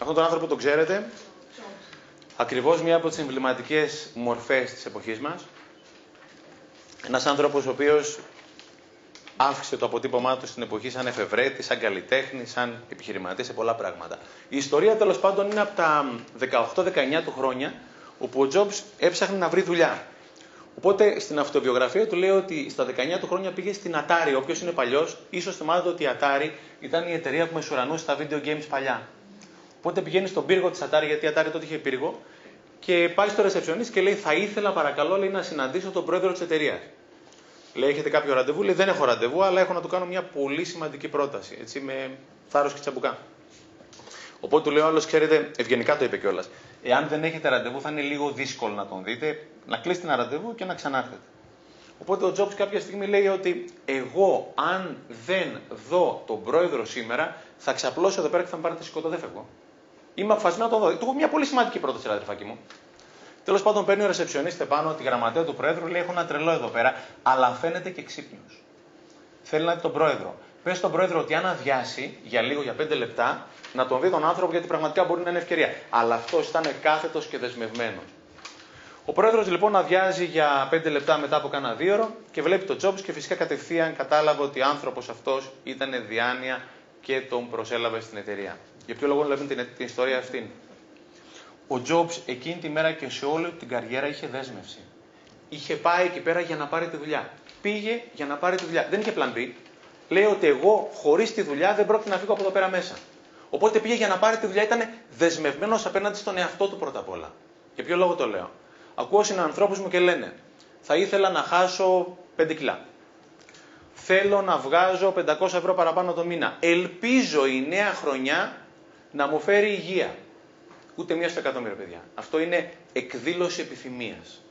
Αυτόν τον άνθρωπο τον ξέρετε. Ακριβώς μία από τις εμβληματικές μορφές της εποχής μας. Ένας άνθρωπος ο οποίος αύξησε το αποτύπωμά του στην εποχή σαν εφευρέτη, σαν καλλιτέχνη, σαν επιχειρηματής σε πολλά πράγματα. Η ιστορία τέλος πάντων είναι από τα 18-19 του χρόνια, όπου ο Jobs έψαχνε να βρει δουλειά. Οπότε στην αυτοβιογραφία του λέει ότι στα 19 του χρόνια πήγε στην Atari. Όποιος είναι παλιός, ίσως θυμάται ότι η Atari ήταν η εταιρεία που μεσουρανούσε τα video games παλιά. Οπότε πηγαίνει στον πύργο της Atari, γιατί η Atari τότε είχε πύργο, και πάει στο receptionist και λέει: Θα ήθελα παρακαλώ λέει, να συναντήσω τον πρόεδρο της εταιρείας. Λέει: Έχετε κάποιο ραντεβού, λέει: Δεν έχω ραντεβού, αλλά έχω να του κάνω μια πολύ σημαντική πρόταση. Έτσι, με θάρρος και τσαμπουκά. Οπότε του λέει ο άλλος: Ξέρετε, ευγενικά το είπε κιόλας. Εάν δεν έχετε ραντεβού, θα είναι λίγο δύσκολο να τον δείτε, να κλείσετε ένα ραντεβού και να ξανάρθετε. Οπότε ο Τζόμπς κάποια στιγμή λέει ότι εγώ, αν δεν δω τον πρόεδρο σήμερα, θα ξαπλώσω εδώ πέρα και θα με πάρετε σηκώτο, δεν φεύγω. Είμαι αποφασισμένος να τον δω. Του έχω μια πολύ σημαντική πρόταση, αδερφάκι μου. Τέλος πάντων, παίρνει ο ρεσεψιονίστε πάνω τη γραμματέα του Προέδρου, λέει: Έχω ένα τρελό εδώ πέρα, αλλά φαίνεται και ξύπνιος. Θέλει να δει τον Πρόεδρο. Πες στον Πρόεδρο ότι αν αδειάσει για λίγο, για πέντε λεπτά, να τον δει τον άνθρωπο γιατί πραγματικά μπορεί να είναι ευκαιρία. Αλλά αυτός ήταν κάθετος και δεσμευμένος. Ο πρόεδρος λοιπόν αδειάζει για πέντε λεπτά μετά από κάνα δύο και βλέπει τον Τζόμπ και φυσικά κατευθείαν κατάλαβε ότι ο άνθρωπος αυτός ήταν διάνοια και τον προσέλαβε στην εταιρεία. Για ποιο λόγο λέμε την, την ιστορία αυτή. Ο Jobs εκείνη τη μέρα και σε όλη την καριέρα είχε δέσμευση. Είχε πάει εκεί πέρα για να πάρει τη δουλειά. Πήγε για να πάρει τη δουλειά. Δεν είχε plan B. Λέει ότι εγώ χωρίς τη δουλειά δεν πρόκειται να φύγω από εδώ πέρα μέσα. Οπότε πήγε για να πάρει τη δουλειά, ήταν δεσμευμένος απέναντι στον εαυτό του πρώτα απ' όλα. Για ποιο λόγο το λέω; Ακούω συνανθρώπους μου και λένε, θα ήθελα να χάσω 5 κιλά. Θέλω να βγάζω 500 ευρώ παραπάνω το μήνα. Ελπίζω η νέα χρονιά να μου φέρει υγεία. Ούτε μία στο εκατομμύριο, παιδιά. Αυτό είναι εκδήλωση επιθυμίας.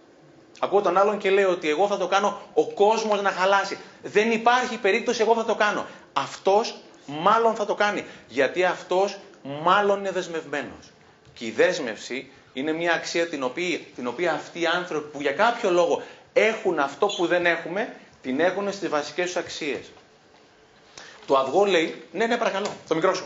Ακούω τον άλλον και λέω ότι εγώ θα το κάνω ο κόσμος να χαλάσει. Δεν υπάρχει περίπτωση εγώ θα το κάνω. Αυτός μάλλον θα το κάνει. Γιατί αυτός μάλλον είναι δεσμευμένος. Και η δέσμευση είναι μια αξία την οποία, την οποία αυτοί οι άνθρωποι που για κάποιο λόγο έχουν αυτό που δεν έχουμε, την έχουν στις βασικές τους αξίες. Το αυγό λέει, ναι, ναι, παρακαλώ, το μικρό σου.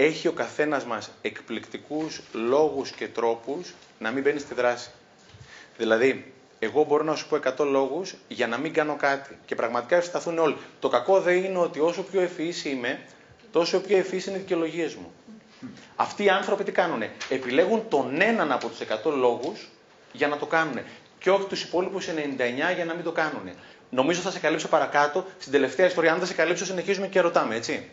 Έχει ο καθένας μας εκπληκτικούς λόγους και τρόπους να μην μπαίνει στη δράση. Δηλαδή, εγώ μπορώ να σου πω 100 λόγους για να μην κάνω κάτι. Και πραγματικά ευσταθούν όλοι. Το κακό δεν είναι ότι όσο πιο ευφυής είμαι, τόσο πιο ευφυεί είναι οι δικαιολογίες μου. Αυτοί οι άνθρωποι τι κάνουν, επιλέγουν τον έναν από τους 100 λόγους για να το κάνουν. Και όχι τους υπόλοιπους 99 για να μην το κάνουν. Νομίζω θα σε καλύψω παρακάτω στην τελευταία ιστορία. Αν δεν σε καλύψω, συνεχίζουμε και ρωτάμε, έτσι.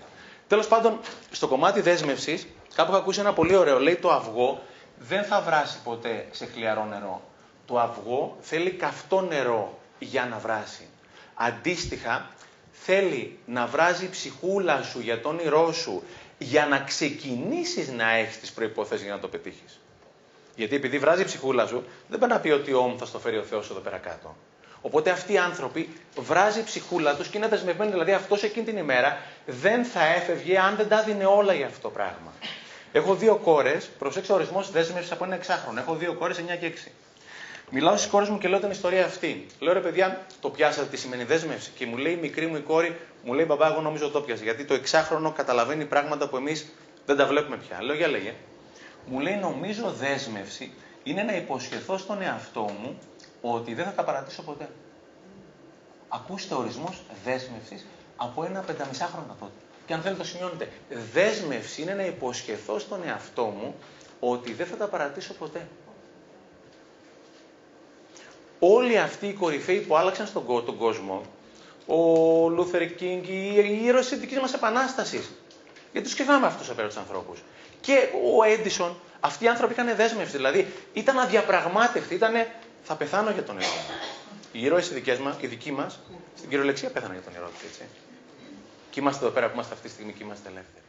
Τέλος πάντων, στο κομμάτι δέσμευσης, κάπου έχω ακούσει ένα πολύ ωραίο. Λέει το αυγό δεν θα βράσει ποτέ σε χλιαρό νερό. Το αυγό θέλει καυτό νερό για να βράσει. Αντίστοιχα, θέλει να βράζει η ψυχούλα σου για τον όνειρό σου για να ξεκινήσεις να έχεις τις προϋποθέσεις για να το πετύχεις. Γιατί επειδή βράζει η ψυχούλα σου, δεν πάει να πει ότι όμω θα στο φέρει ο Θεός εδώ πέρα κάτω. Οπότε αυτοί οι άνθρωποι βράζει η ψυχούλα τους και είναι δεσμευμένοι. Δηλαδή αυτός εκείνη την ημέρα δεν θα έφευγε αν δεν τα δίνει όλα για αυτό το πράγμα. Έχω δύο κόρες, προσέξτε ο ορισμός δέσμευσης από ένα εξάχρονο. Έχω δύο κόρες, 9 και 6. Μιλάω στις κόρες μου και λέω την ιστορία αυτή. Λέω ρε παιδιά, το πιάσατε τι σημαίνει δέσμευση. Και μου λέει η μικρή μου η κόρη, μου λέει μπαμπά, εγώ νομίζω το πιάσε. Γιατί το εξάχρονο καταλαβαίνει πράγματα που εμείς δεν τα βλέπουμε πια. Λέω για λέγε. Μου λέει νομίζω δέσμευση είναι να υποσχεθώ στον εαυτό μου ότι δεν θα τα παρατήσω ποτέ. Ακούστε ορισμό δέσμευσης από ένα πενταμισάχρονο τότε. Και αν θέλετε το σημειώνετε. Δέσμευση είναι να υποσχεθώ στον εαυτό μου ότι δεν θα τα παρατήσω ποτέ. Όλοι αυτοί οι κορυφαίοι που άλλαξαν στον τον κόσμο, ο Λούθερ Κίνγκ, οι ήρωες της δικής μας επανάστασης, γιατί τους σκεφτάμε αυτούς απέναντι τους ανθρώπους. Και ο Έντισον, αυτοί οι άνθρωποι είχαν δέσμευση, δηλαδή ήταν αδιαπραγμάτευτοι, ήταν θα πεθάνω για τον εαυτό Οι ήρωες οι, οι δικοί μας, στην κυριολεξία πέθαναν για τον εαυτό έτσι. Και είμαστε εδώ πέρα που είμαστε αυτή τη στιγμή και είμαστε ελεύθεροι.